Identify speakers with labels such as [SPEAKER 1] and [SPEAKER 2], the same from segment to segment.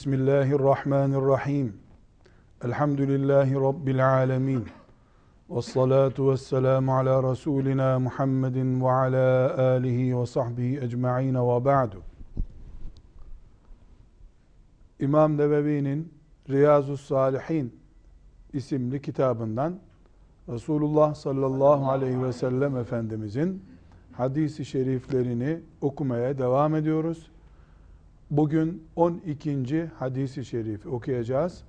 [SPEAKER 1] Bismillahirrahmanirrahim. Elhamdülillahi Rabbil alemin. Ve salatu ve selamu ala Resulina Muhammedin ve ala alihi ve sahbihi ecma'in ve ba'du. İmam Nebevi'nin Riyazu Salihin isimli kitabından Resulullah sallallahu aleyhi ve sellem Efendimizin hadisi şeriflerini okumaya devam ediyoruz. Bugün 12. hadisi şerifi okuyacağız.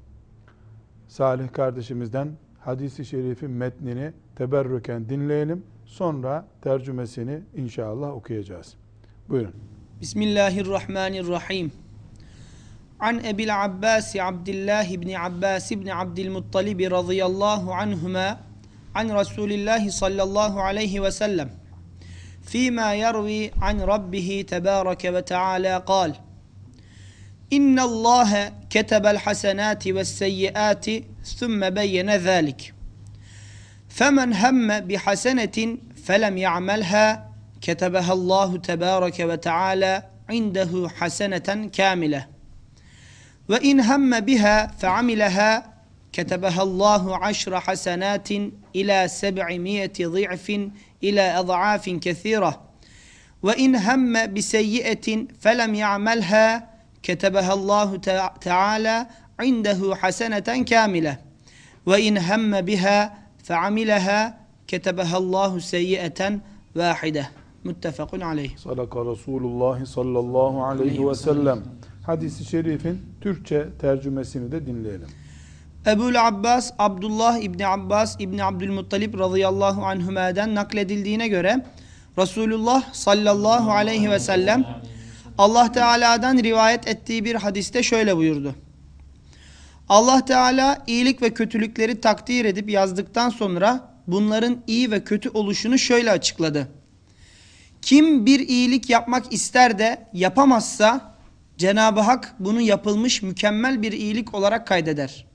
[SPEAKER 1] Salih kardeşimizden hadisi şerifin metnini teberrüken dinleyelim. Sonra tercümesini inşallah okuyacağız. Buyurun.
[SPEAKER 2] Bismillahirrahmanirrahim. An Ebil Abbas Abdullah ibn Abbas ibn Abdülmuttalib radıyallahu anhuma an Resulillah sallallahu aleyhi ve sellem فيما يروي عن ربه تبارك وتعالى قال إن الله كتب الحسنات والسيئات ثم بين ذلك. فمن هم بحسنة فلم يعملها كتبها الله تبارك وتعالى عنده حسنة كاملة. وإن هم بها فعملها كتبها الله عشر حسنات إلى سبعمائة ضعف إلى أضعاف كثيرة. وإن هم بسيئة فلم يعملها ketebehallahu teala indehu haseneten kamile ve in hemme biha feamileha ketebehallahu seyyiyeten vahide muttefakun aleyh.
[SPEAKER 1] Sadaka Resulullah sallallahu aleyhi ve sellem. Hadisi şerifin Türkçe tercümesini de dinleyelim.
[SPEAKER 2] Ebul Abbas Abdullah İbni Abbas İbni Abdülmuttalip radıyallahu anhümeden nakledildiğine göre Resulullah sallallahu aleyhi ve sellem Allah Teala'dan rivayet ettiği bir hadiste şöyle buyurdu. Allah Teala iyilik ve kötülükleri takdir edip yazdıktan sonra bunların iyi ve kötü oluşunu şöyle açıkladı. Kim bir iyilik yapmak ister de yapamazsa Cenab-ı Hak bunu yapılmış mükemmel bir iyilik olarak kaydeder.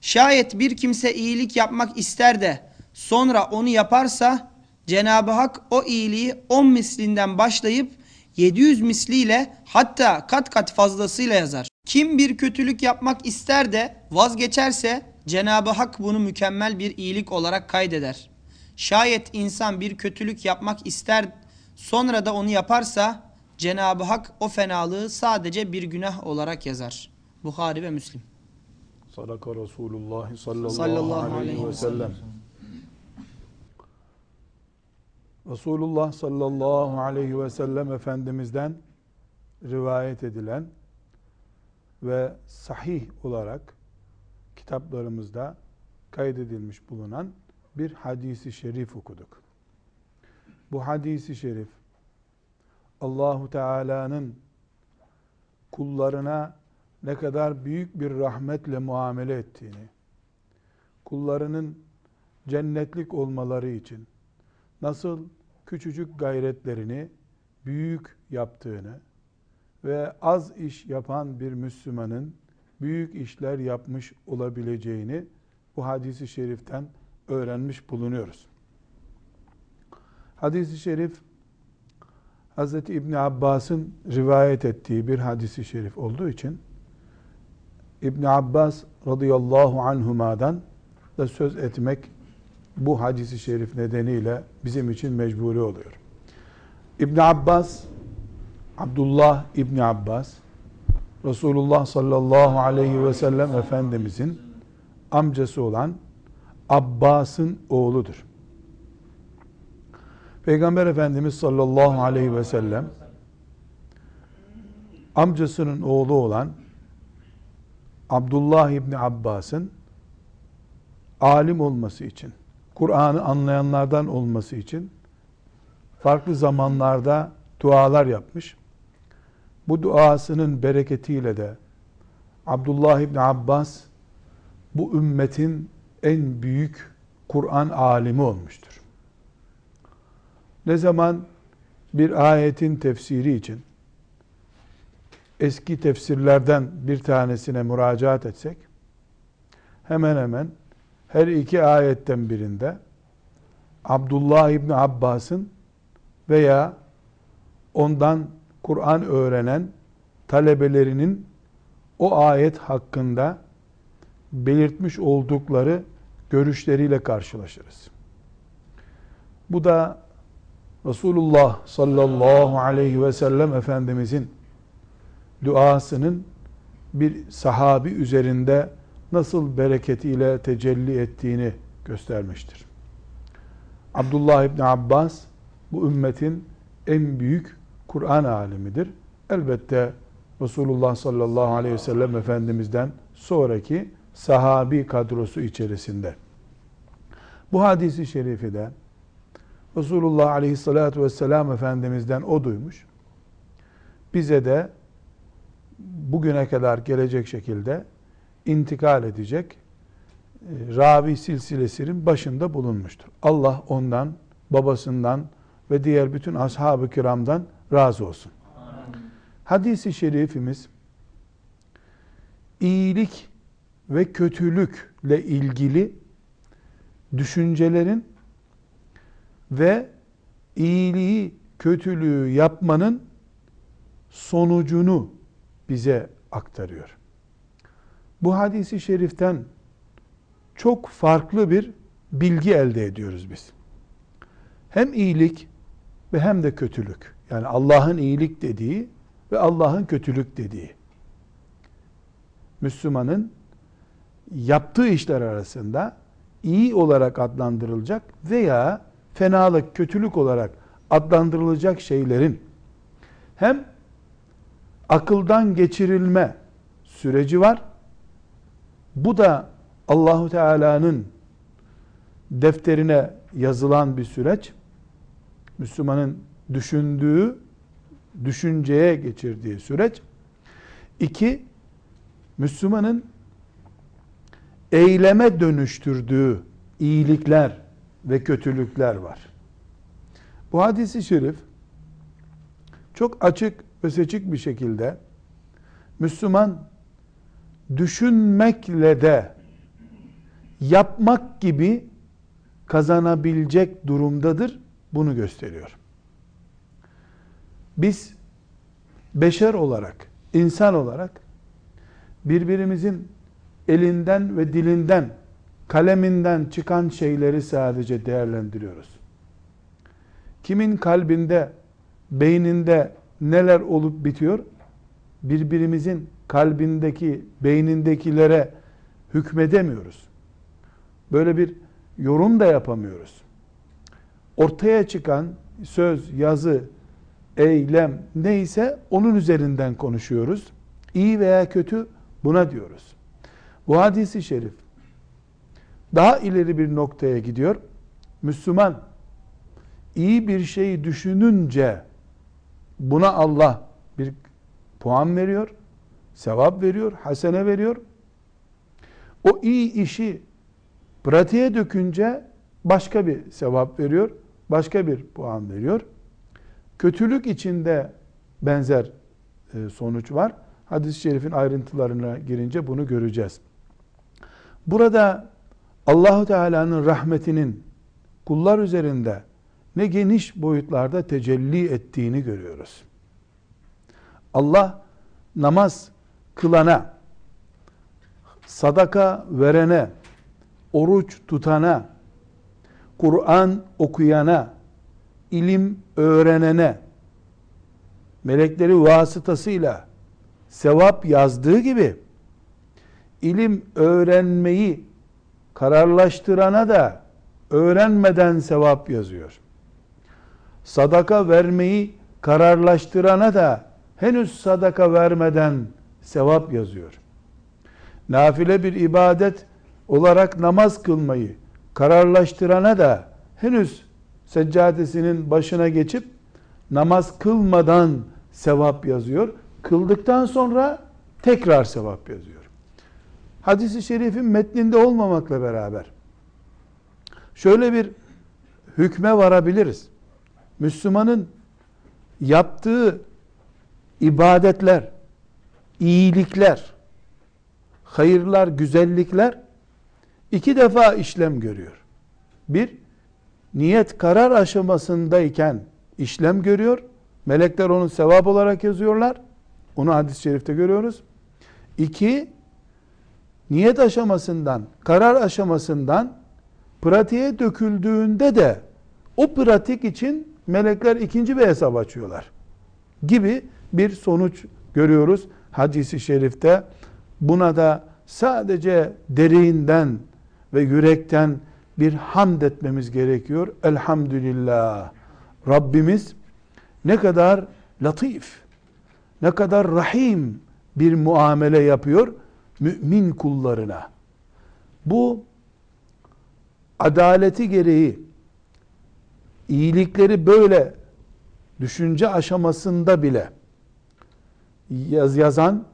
[SPEAKER 2] Şayet bir kimse iyilik yapmak ister de sonra onu yaparsa Cenab-ı Hak o iyiliği 10 mislinden başlayıp 700 misliyle hatta kat kat fazlasıyla yazar. Kim bir kötülük yapmak ister de vazgeçerse Cenab-ı Hak bunu mükemmel bir iyilik olarak kaydeder. Şayet insan bir kötülük yapmak ister sonra da onu yaparsa Cenab-ı Hak o fenalığı sadece bir günah olarak yazar. Bukhari ve Müslim.
[SPEAKER 1] Sadaka Resulullah sallallahu,
[SPEAKER 2] Sallallahu
[SPEAKER 1] aleyhi
[SPEAKER 2] ve
[SPEAKER 1] sellem. Resulullah sallallahu aleyhi ve sellem Efendimiz'den rivayet edilen ve sahih olarak kitaplarımızda kaydedilmiş bulunan bir hadisi şerif okuduk. Bu hadisi şerif Allahu Teala'nın kullarına ne kadar büyük bir rahmetle muamele ettiğini, kullarının cennetlik olmaları için nasıl küçücük gayretlerini büyük yaptığını ve az iş yapan bir Müslümanın büyük işler yapmış olabileceğini bu hadisi şeriften öğrenmiş bulunuyoruz. Hadisi şerif Hz. İbni Abbas'ın rivayet ettiği bir hadisi şerif olduğu için İbn Abbas radıyallahu anhuma'dan da söz etmek bu hadisi şerif nedeniyle bizim için mecburi oluyor. İbn Abbas Abdullah İbn Abbas Resulullah sallallahu aleyhi ve sellem Efendimizin amcası olan Abbas'ın oğludur. Peygamber Efendimiz sallallahu aleyhi ve sellem amcasının oğlu olan Abdullah İbni Abbas'ın alim olması için, Kur'an'ı anlayanlardan olması için farklı zamanlarda dualar yapmış. Bu duasının bereketiyle de Abdullah İbni Abbas bu ümmetin en büyük Kur'an alimi olmuştur. Ne zaman bir ayetin tefsiri için eski tefsirlerden bir tanesine müracaat etsek hemen hemen her iki ayetten birinde Abdullah İbni Abbas'ın veya ondan Kur'an öğrenen talebelerinin o ayet hakkında belirtmiş oldukları görüşleriyle karşılaşırız. Bu da Resulullah sallallahu aleyhi ve sellem Efendimizin duasının bir sahabi üzerinde nasıl bereketiyle tecelli ettiğini göstermiştir. Abdullah İbni Abbas bu ümmetin en büyük Kur'an alimidir. Elbette Resulullah sallallahu aleyhi ve sellem Efendimiz'den sonraki sahabi kadrosu içerisinde. Bu hadisi şerifi de Resulullah aleyhissalatu vesselam Efendimiz'den o duymuş. Bize de bugüne kadar gelecek şekilde intikal edecek e, ravi silsilesinin başında bulunmuştur. Allah ondan, babasından ve diğer bütün ashab-ı kiramdan razı olsun. Hadisi şerifimiz iyilik ve kötülükle ilgili düşüncelerin ve iyiliği, kötülüğü yapmanın sonucunu bize aktarıyor. Bu hadisi şeriften çok farklı bir bilgi elde ediyoruz biz. Hem iyilik ve hem de kötülük. Yani Allah'ın iyilik dediği ve Allah'ın kötülük dediği. Müslümanın yaptığı işler arasında iyi olarak adlandırılacak veya fenalık, kötülük olarak adlandırılacak şeylerin hem akıldan geçirilme süreci var. Bu da Allahu Teala'nın defterine yazılan bir süreç. Müslümanın düşündüğü, düşünceye geçirdiği süreç. İki, Müslümanın eyleme dönüştürdüğü iyilikler ve kötülükler var. Bu hadisi şerif çok açık ve seçik bir şekilde Müslüman düşünmekle de yapmak gibi kazanabilecek durumdadır. Bunu gösteriyor. Biz beşer olarak, insan olarak birbirimizin elinden ve dilinden, kaleminden çıkan şeyleri sadece değerlendiriyoruz. Kimin kalbinde, beyninde neler olup bitiyor? Birbirimizin kalbindeki, beynindekilere hükmedemiyoruz. Böyle bir yorum da yapamıyoruz. Ortaya çıkan söz, yazı, eylem neyse onun üzerinden konuşuyoruz. İyi veya kötü buna diyoruz. Bu hadisi şerif daha ileri bir noktaya gidiyor. Müslüman iyi bir şeyi düşününce buna Allah bir puan veriyor, sevap veriyor, hasene veriyor. O iyi işi pratiğe dökünce başka bir sevap veriyor, başka bir puan veriyor. Kötülük içinde benzer e, sonuç var. Hadis-i şerifin ayrıntılarına girince bunu göreceğiz. Burada Allahu Teala'nın rahmetinin kullar üzerinde ne geniş boyutlarda tecelli ettiğini görüyoruz. Allah namaz kılana, sadaka verene, oruç tutana, Kur'an okuyana, ilim öğrenene, melekleri vasıtasıyla sevap yazdığı gibi, ilim öğrenmeyi kararlaştırana da öğrenmeden sevap yazıyor. Sadaka vermeyi kararlaştırana da henüz sadaka vermeden sevap yazıyor. Nafile bir ibadet olarak namaz kılmayı kararlaştırana da henüz seccadesinin başına geçip namaz kılmadan sevap yazıyor. Kıldıktan sonra tekrar sevap yazıyor. Hadis-i şerifin metninde olmamakla beraber şöyle bir hükme varabiliriz. Müslümanın yaptığı ibadetler, iyilikler, hayırlar, güzellikler iki defa işlem görüyor. Bir, niyet karar aşamasındayken işlem görüyor. Melekler onu sevap olarak yazıyorlar. Onu hadis-i şerifte görüyoruz. İki, niyet aşamasından, karar aşamasından pratiğe döküldüğünde de o pratik için melekler ikinci bir hesap açıyorlar. Gibi bir sonuç görüyoruz hadisi şerifte. Buna da sadece derinden ve yürekten bir hamd etmemiz gerekiyor. Elhamdülillah. Rabbimiz ne kadar latif, ne kadar rahim bir muamele yapıyor mümin kullarına. Bu adaleti gereği iyilikleri böyle düşünce aşamasında bile yaz yazan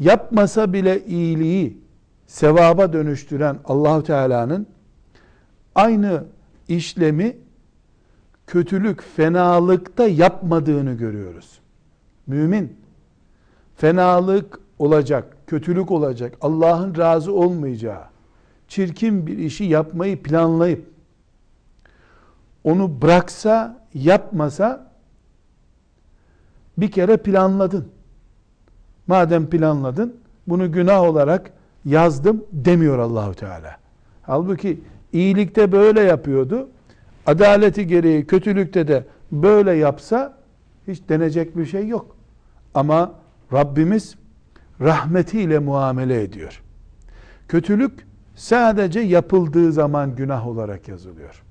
[SPEAKER 1] yapmasa bile iyiliği sevaba dönüştüren Allahu Teala'nın aynı işlemi kötülük, fenalıkta yapmadığını görüyoruz. Mümin fenalık olacak, kötülük olacak, Allah'ın razı olmayacağı, çirkin bir işi yapmayı planlayıp onu bıraksa, yapmasa bir kere planladın. Madem planladın, bunu günah olarak yazdım demiyor Allahu Teala. Halbuki iyilikte böyle yapıyordu. Adaleti gereği kötülükte de böyle yapsa hiç denecek bir şey yok. Ama Rabbimiz rahmetiyle muamele ediyor. Kötülük sadece yapıldığı zaman günah olarak yazılıyor.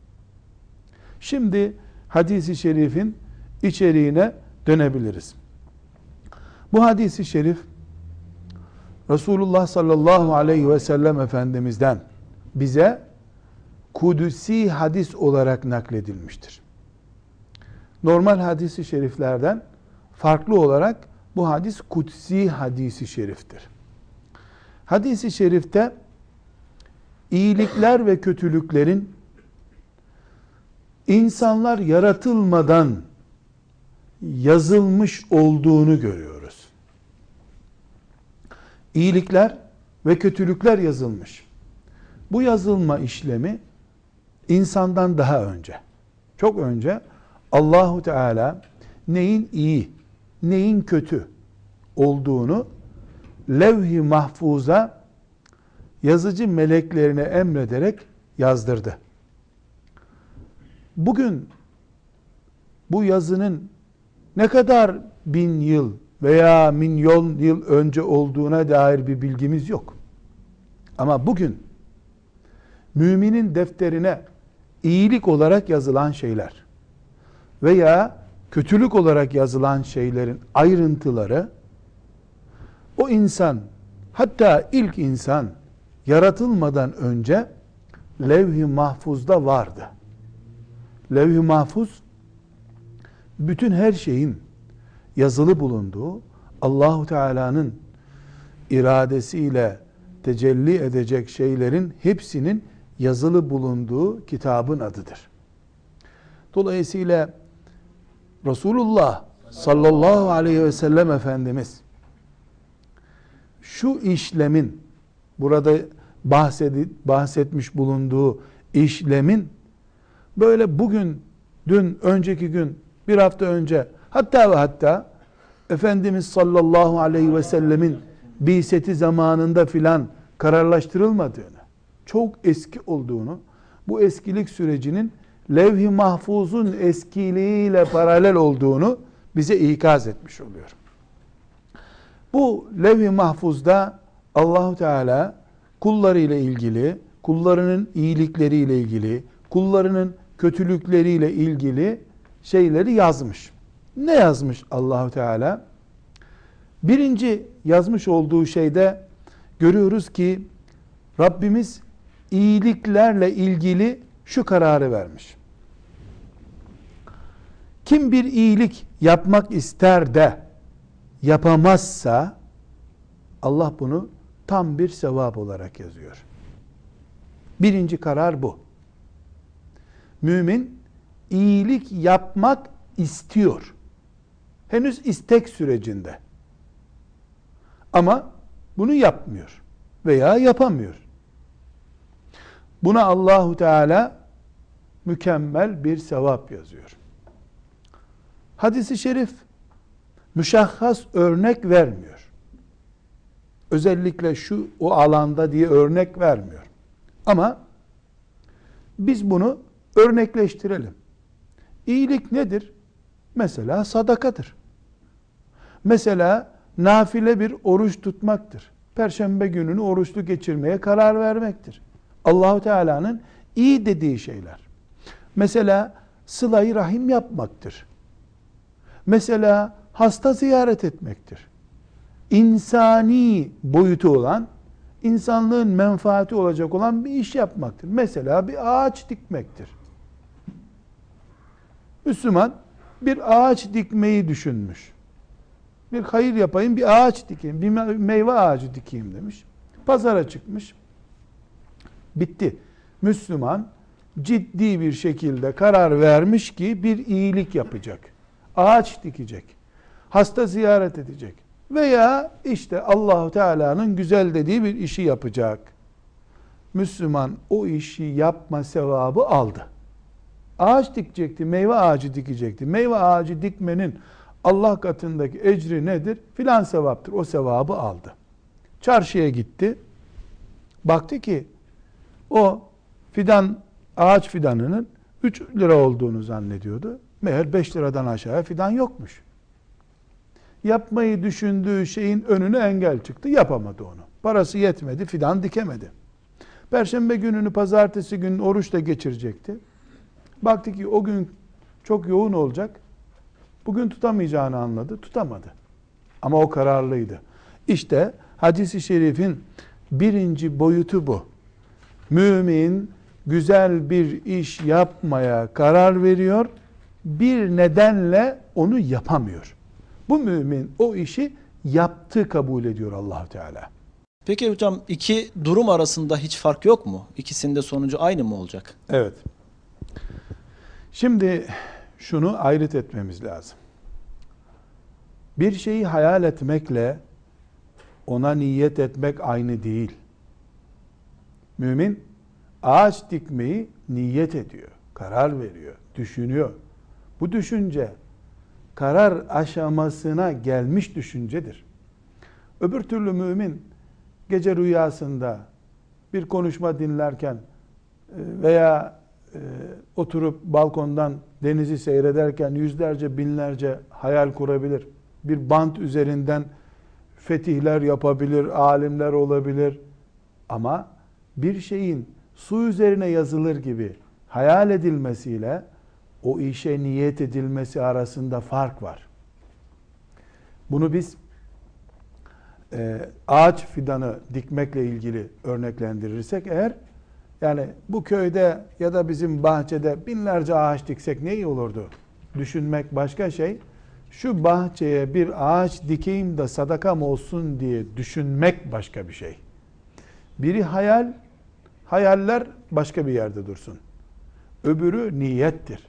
[SPEAKER 1] Şimdi hadisi şerifin içeriğine dönebiliriz. Bu hadisi şerif Resulullah sallallahu aleyhi ve sellem Efendimiz'den bize kudusi hadis olarak nakledilmiştir. Normal hadisi şeriflerden farklı olarak bu hadis kutsi hadisi şeriftir. Hadisi şerifte iyilikler ve kötülüklerin insanlar yaratılmadan yazılmış olduğunu görüyoruz. İyilikler ve kötülükler yazılmış. Bu yazılma işlemi insandan daha önce, çok önce Allahu Teala neyin iyi, neyin kötü olduğunu levh-i mahfuza yazıcı meleklerine emrederek yazdırdı. Bugün bu yazının ne kadar bin yıl veya milyon yıl önce olduğuna dair bir bilgimiz yok. Ama bugün müminin defterine iyilik olarak yazılan şeyler veya kötülük olarak yazılan şeylerin ayrıntıları o insan hatta ilk insan yaratılmadan önce levh-i mahfuzda vardı. Levh-i mahfuz bütün her şeyin yazılı bulunduğu Allahu Teala'nın iradesiyle tecelli edecek şeylerin hepsinin yazılı bulunduğu kitabın adıdır. Dolayısıyla Resulullah sallallahu aleyhi ve sellem Efendimiz şu işlemin burada bahsedip, bahsetmiş bulunduğu işlemin böyle bugün, dün, önceki gün, bir hafta önce hatta ve hatta Efendimiz sallallahu aleyhi ve sellemin biseti zamanında filan kararlaştırılmadığını, çok eski olduğunu, bu eskilik sürecinin levh-i mahfuzun eskiliğiyle paralel olduğunu bize ikaz etmiş oluyor. Bu levh-i mahfuzda Allahu Teala kulları ile ilgili, kullarının iyilikleriyle ilgili, kullarının kötülükleriyle ilgili şeyleri yazmış. Ne yazmış Allahu Teala? Birinci yazmış olduğu şeyde görüyoruz ki Rabbimiz iyiliklerle ilgili şu kararı vermiş. Kim bir iyilik yapmak ister de yapamazsa Allah bunu tam bir sevap olarak yazıyor. Birinci karar bu. Mümin iyilik yapmak istiyor. Henüz istek sürecinde. Ama bunu yapmıyor veya yapamıyor. Buna Allahu Teala mükemmel bir sevap yazıyor. Hadisi şerif müşahhas örnek vermiyor. Özellikle şu o alanda diye örnek vermiyor. Ama biz bunu örnekleştirelim. İyilik nedir? Mesela sadakadır. Mesela nafile bir oruç tutmaktır. Perşembe gününü oruçlu geçirmeye karar vermektir. Allahu Teala'nın iyi dediği şeyler. Mesela sılayı rahim yapmaktır. Mesela hasta ziyaret etmektir. İnsani boyutu olan, insanlığın menfaati olacak olan bir iş yapmaktır. Mesela bir ağaç dikmektir. Müslüman bir ağaç dikmeyi düşünmüş. Bir hayır yapayım, bir ağaç dikeyim, bir meyve ağacı dikeyim demiş. Pazara çıkmış. Bitti. Müslüman ciddi bir şekilde karar vermiş ki bir iyilik yapacak. Ağaç dikecek. Hasta ziyaret edecek. Veya işte Allahu Teala'nın güzel dediği bir işi yapacak. Müslüman o işi yapma sevabı aldı. Ağaç dikecekti, meyve ağacı dikecekti. Meyve ağacı dikmenin Allah katındaki ecri nedir? Filan sevaptır. O sevabı aldı. Çarşıya gitti. Baktı ki o fidan ağaç fidanının 3 lira olduğunu zannediyordu. Meğer 5 liradan aşağıya fidan yokmuş. Yapmayı düşündüğü şeyin önüne engel çıktı. Yapamadı onu. Parası yetmedi, fidan dikemedi. Perşembe gününü pazartesi günü oruçla geçirecekti. Baktı ki o gün çok yoğun olacak. Bugün tutamayacağını anladı. Tutamadı. Ama o kararlıydı. İşte hadisi şerifin birinci boyutu bu. Mümin güzel bir iş yapmaya karar veriyor. Bir nedenle onu yapamıyor. Bu mümin o işi yaptı kabul ediyor allah Teala.
[SPEAKER 3] Peki hocam iki durum arasında hiç fark yok mu? İkisinde sonucu aynı mı olacak?
[SPEAKER 1] Evet. Şimdi şunu ayrıt etmemiz lazım. Bir şeyi hayal etmekle ona niyet etmek aynı değil. Mümin ağaç dikmeyi niyet ediyor, karar veriyor, düşünüyor. Bu düşünce karar aşamasına gelmiş düşüncedir. Öbür türlü mümin gece rüyasında bir konuşma dinlerken e, veya oturup balkondan denizi seyrederken yüzlerce binlerce hayal kurabilir. Bir bant üzerinden fetihler yapabilir, alimler olabilir. Ama bir şeyin su üzerine yazılır gibi hayal edilmesiyle o işe niyet edilmesi arasında fark var. Bunu biz e, ağaç fidanı dikmekle ilgili örneklendirirsek eğer yani bu köyde ya da bizim bahçede binlerce ağaç diksek ne iyi olurdu? Düşünmek başka şey. Şu bahçeye bir ağaç dikeyim de sadakam olsun diye düşünmek başka bir şey. Biri hayal, hayaller başka bir yerde dursun. Öbürü niyettir.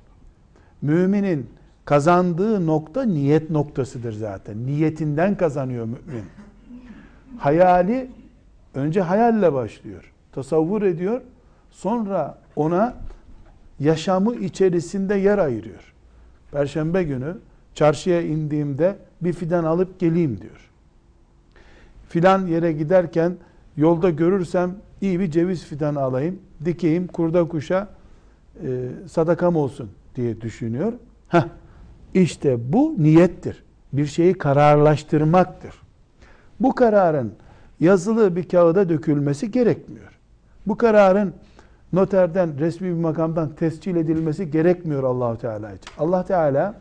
[SPEAKER 1] Müminin kazandığı nokta niyet noktasıdır zaten. Niyetinden kazanıyor mümin. Hayali önce hayalle başlıyor. Tasavvur ediyor. Sonra ona yaşamı içerisinde yer ayırıyor. Perşembe günü çarşıya indiğimde bir fidan alıp geleyim diyor. Filan yere giderken yolda görürsem iyi bir ceviz fidanı alayım, dikeyim, kurda kuşa e, sadakam olsun diye düşünüyor. Heh, işte bu niyettir. Bir şeyi kararlaştırmaktır. Bu kararın yazılı bir kağıda dökülmesi gerekmiyor. Bu kararın noterden, resmi bir makamdan tescil edilmesi gerekmiyor Allahu Teala için. Allah Teala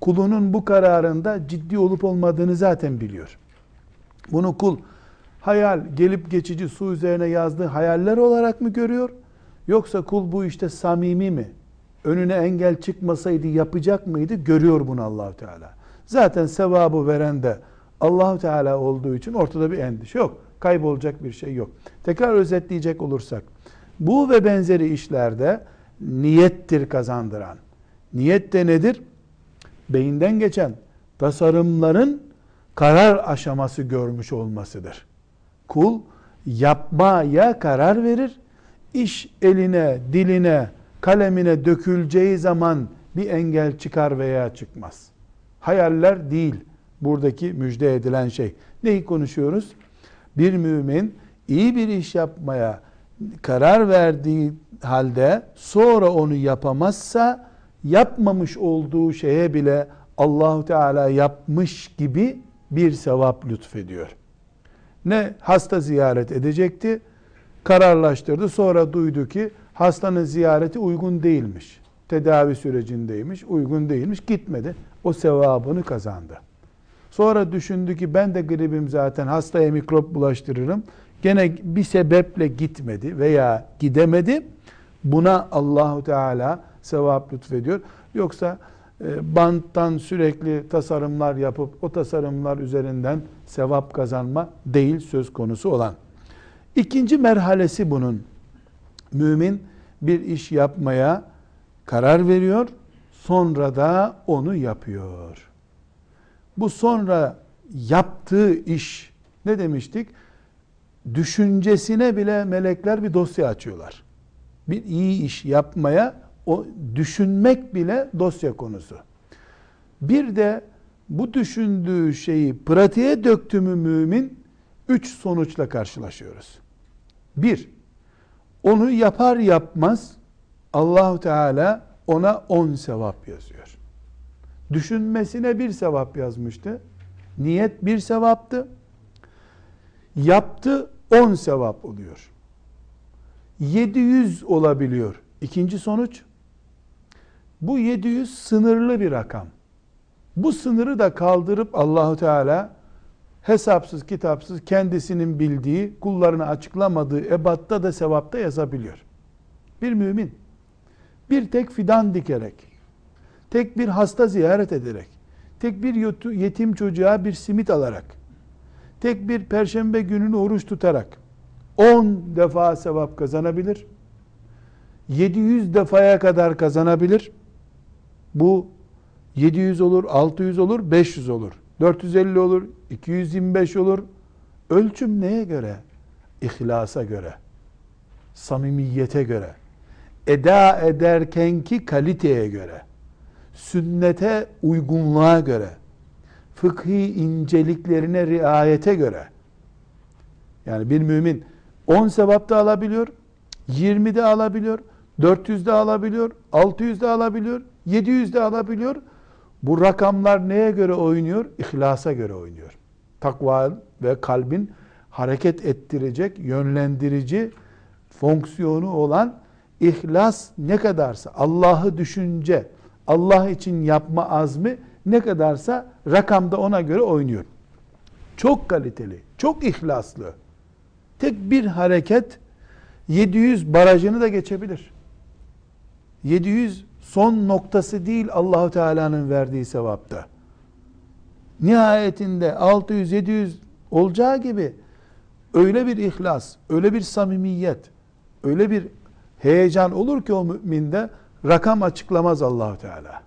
[SPEAKER 1] kulunun bu kararında ciddi olup olmadığını zaten biliyor. Bunu kul hayal, gelip geçici su üzerine yazdığı hayaller olarak mı görüyor? Yoksa kul bu işte samimi mi? Önüne engel çıkmasaydı yapacak mıydı? Görüyor bunu Allahu Teala. Zaten sevabı veren de Allahu Teala olduğu için ortada bir endişe yok. Kaybolacak bir şey yok. Tekrar özetleyecek olursak bu ve benzeri işlerde niyettir kazandıran. Niyet de nedir? Beyinden geçen tasarımların karar aşaması görmüş olmasıdır. Kul yapmaya karar verir. İş eline, diline, kalemine döküleceği zaman bir engel çıkar veya çıkmaz. Hayaller değil buradaki müjde edilen şey. Neyi konuşuyoruz? Bir mümin iyi bir iş yapmaya karar verdiği halde sonra onu yapamazsa yapmamış olduğu şeye bile Allahu Teala yapmış gibi bir sevap lütfediyor. Ne hasta ziyaret edecekti, kararlaştırdı. Sonra duydu ki hastanın ziyareti uygun değilmiş. Tedavi sürecindeymiş, uygun değilmiş, gitmedi. O sevabını kazandı. Sonra düşündü ki ben de gribim zaten hastaya mikrop bulaştırırım. Gene bir sebeple gitmedi veya gidemedi. Buna Allahu Teala sevap lütfediyor. Yoksa e, banttan sürekli tasarımlar yapıp o tasarımlar üzerinden sevap kazanma değil söz konusu olan. İkinci merhalesi bunun. Mümin bir iş yapmaya karar veriyor, sonra da onu yapıyor. Bu sonra yaptığı iş ne demiştik? Düşüncesine bile melekler bir dosya açıyorlar. Bir iyi iş yapmaya o düşünmek bile dosya konusu. Bir de bu düşündüğü şeyi pratiğe döktü mü mümin üç sonuçla karşılaşıyoruz. Bir, onu yapar yapmaz Allahu Teala ona on sevap yazıyor. Düşünmesine bir sevap yazmıştı. Niyet bir sevaptı. Yaptı on sevap oluyor. 700 olabiliyor. İkinci sonuç bu 700 sınırlı bir rakam. Bu sınırı da kaldırıp Allahu Teala hesapsız kitapsız kendisinin bildiği kullarına açıklamadığı ebatta da sevapta yazabiliyor. Bir mümin bir tek fidan dikerek, tek bir hasta ziyaret ederek, tek bir yetim çocuğa bir simit alarak, tek bir perşembe gününü oruç tutarak 10 defa sevap kazanabilir. 700 defaya kadar kazanabilir. Bu 700 olur, 600 olur, 500 olur. 450 olur, 225 olur. Ölçüm neye göre? İhlasa göre. Samimiyete göre. Eda ederkenki kaliteye göre. Sünnete uygunluğa göre. Fıkhi inceliklerine riayete göre. Yani bir mümin 10 sevap da alabiliyor, 20 de alabiliyor, 400 de alabiliyor, 600 de alabiliyor, 700 de alabiliyor. Bu rakamlar neye göre oynuyor? İhlasa göre oynuyor. Takva ve kalbin hareket ettirecek, yönlendirici fonksiyonu olan ihlas ne kadarsa, Allah'ı düşünce, Allah için yapma azmi ne kadarsa rakamda ona göre oynuyor. Çok kaliteli, çok ihlaslı. Tek bir hareket 700 barajını da geçebilir. 700 son noktası değil Allahu Teala'nın verdiği sevapta. Nihayetinde 600 700 olacağı gibi öyle bir ihlas, öyle bir samimiyet, öyle bir heyecan olur ki o müminde rakam açıklamaz Allahu Teala.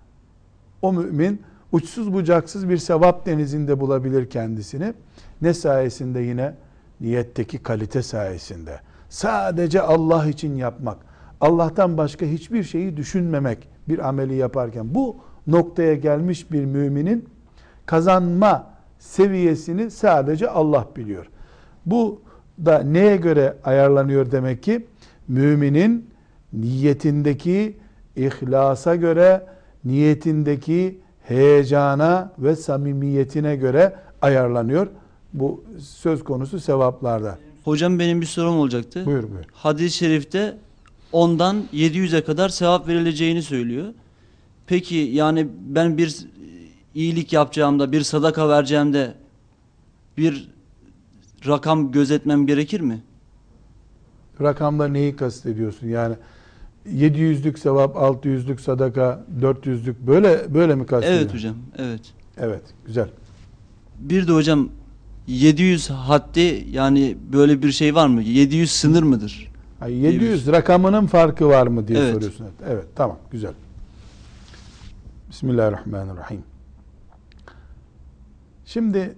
[SPEAKER 1] O mümin uçsuz bucaksız bir sevap denizinde bulabilir kendisini. Ne sayesinde yine niyetteki kalite sayesinde. Sadece Allah için yapmak, Allah'tan başka hiçbir şeyi düşünmemek bir ameli yaparken bu noktaya gelmiş bir müminin kazanma seviyesini sadece Allah biliyor. Bu da neye göre ayarlanıyor demek ki? Müminin niyetindeki ihlasa göre, niyetindeki heyecana ve samimiyetine göre ayarlanıyor. Bu söz konusu sevaplarda.
[SPEAKER 4] Hocam benim bir sorum olacaktı.
[SPEAKER 1] Buyur buyur.
[SPEAKER 4] Hadis-i şerifte ondan 700'e kadar sevap verileceğini söylüyor. Peki yani ben bir iyilik yapacağımda, bir sadaka vereceğimde bir rakam gözetmem gerekir mi?
[SPEAKER 1] Rakamda neyi kastediyorsun? Yani 700'lük sevap, 600'lük sadaka, 400'lük böyle böyle mi kastediyorsun?
[SPEAKER 4] Evet hocam, evet.
[SPEAKER 1] Evet, güzel.
[SPEAKER 4] Bir de hocam 700 haddi yani böyle bir şey var mı? 700 sınır mıdır?
[SPEAKER 1] Ha, 700 rakamının farkı var mı diye
[SPEAKER 4] Evet.
[SPEAKER 1] soruyorsun. Evet tamam güzel. Bismillahirrahmanirrahim. Şimdi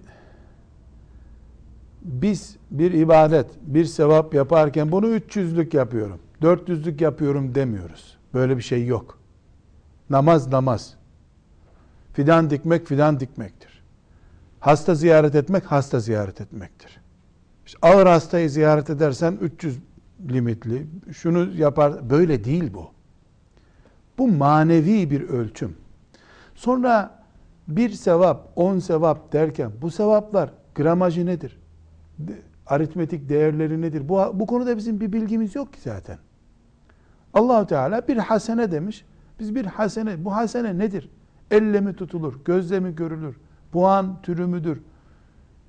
[SPEAKER 1] biz bir ibadet, bir sevap yaparken bunu 300'lük yapıyorum, 400'lük yapıyorum demiyoruz. Böyle bir şey yok. Namaz namaz. Fidan dikmek fidan dikmektir. Hasta ziyaret etmek hasta ziyaret etmektir. İşte ağır hastayı ziyaret edersen 300 limitli, şunu yapar, böyle değil bu. Bu manevi bir ölçüm. Sonra bir sevap, on sevap derken bu sevaplar gramajı nedir? Aritmetik değerleri nedir? Bu, bu konuda bizim bir bilgimiz yok ki zaten. Allahu Teala bir hasene demiş. Biz bir hasene, bu hasene nedir? Elle mi tutulur, gözle mi görülür? Puan türü müdür?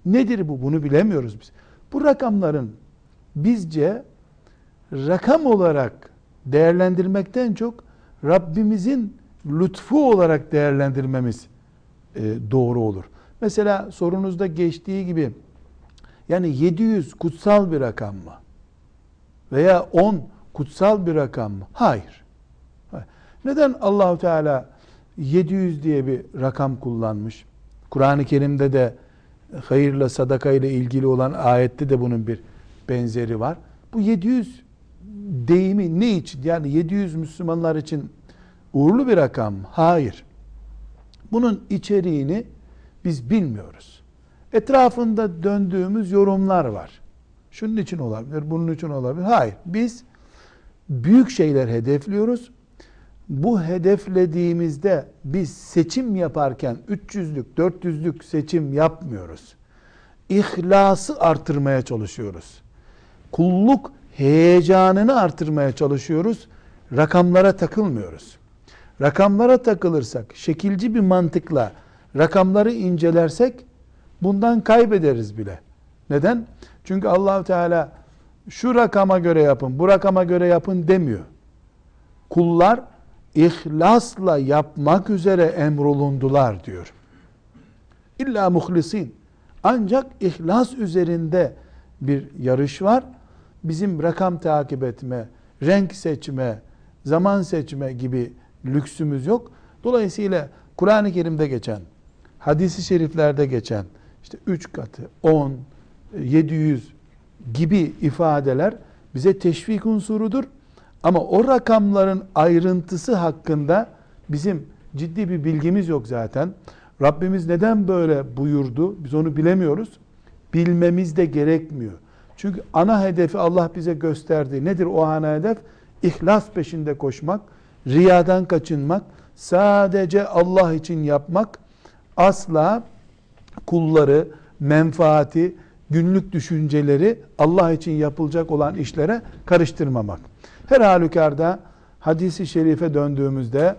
[SPEAKER 1] Nedir bu? Bunu bilemiyoruz biz. Bu rakamların bizce rakam olarak değerlendirmekten çok Rabbimizin lütfu olarak değerlendirmemiz e, doğru olur. Mesela sorunuzda geçtiği gibi yani 700 kutsal bir rakam mı? Veya 10 kutsal bir rakam mı? Hayır. Neden Allahu Teala 700 diye bir rakam kullanmış? Kur'an-ı Kerim'de de hayırla sadaka ile ilgili olan ayette de bunun bir benzeri var. Bu 700 deyimi ne için? Yani 700 Müslümanlar için uğurlu bir rakam mı? Hayır. Bunun içeriğini biz bilmiyoruz. Etrafında döndüğümüz yorumlar var. Şunun için olabilir, bunun için olabilir. Hayır. Biz büyük şeyler hedefliyoruz. Bu hedeflediğimizde biz seçim yaparken 300'lük, 400'lük seçim yapmıyoruz. İhlası artırmaya çalışıyoruz. Kulluk heyecanını artırmaya çalışıyoruz. Rakamlara takılmıyoruz. Rakamlara takılırsak, şekilci bir mantıkla rakamları incelersek bundan kaybederiz bile. Neden? Çünkü Allahu Teala şu rakama göre yapın, bu rakama göre yapın demiyor. Kullar ihlasla yapmak üzere emrolundular diyor. İlla muhlisin. Ancak ihlas üzerinde bir yarış var. Bizim rakam takip etme, renk seçme, zaman seçme gibi lüksümüz yok. Dolayısıyla Kur'an-ı Kerim'de geçen, hadisi şeriflerde geçen işte 3 katı, 10, 700 gibi ifadeler bize teşvik unsurudur. Ama o rakamların ayrıntısı hakkında bizim ciddi bir bilgimiz yok zaten. Rabbimiz neden böyle buyurdu? Biz onu bilemiyoruz. Bilmemiz de gerekmiyor. Çünkü ana hedefi Allah bize gösterdi. Nedir o ana hedef? İhlas peşinde koşmak, riyadan kaçınmak, sadece Allah için yapmak, asla kulları, menfaati, günlük düşünceleri Allah için yapılacak olan işlere karıştırmamak. Her halükarda hadisi şerife döndüğümüzde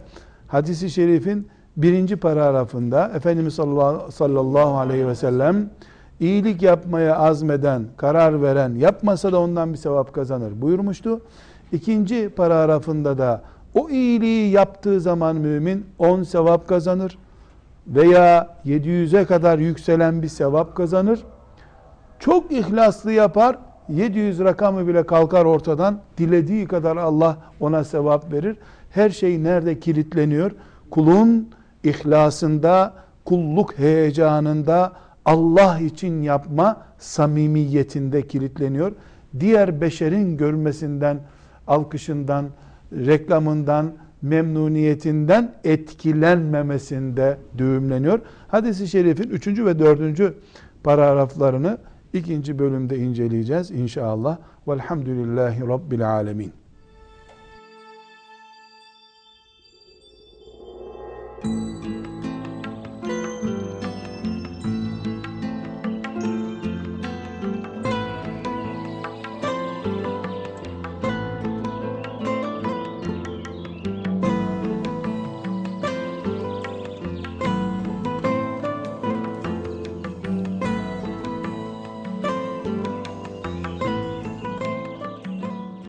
[SPEAKER 1] hadisi şerifin birinci paragrafında Efendimiz sallallahu aleyhi ve sellem iyilik yapmaya azmeden, karar veren, yapmasa da ondan bir sevap kazanır buyurmuştu. İkinci paragrafında da o iyiliği yaptığı zaman mümin 10 sevap kazanır veya 700'e kadar yükselen bir sevap kazanır. Çok ihlaslı yapar, 700 rakamı bile kalkar ortadan. Dilediği kadar Allah ona sevap verir. Her şey nerede kilitleniyor? Kulun ihlasında, kulluk heyecanında, Allah için yapma samimiyetinde kilitleniyor. Diğer beşerin görmesinden, alkışından, reklamından, memnuniyetinden etkilenmemesinde düğümleniyor. Hadis-i şerifin 3. ve 4. paragraflarını ikinci bölümde inceleyeceğiz inşallah. Velhamdülillahi Rabbil Alemin. thank you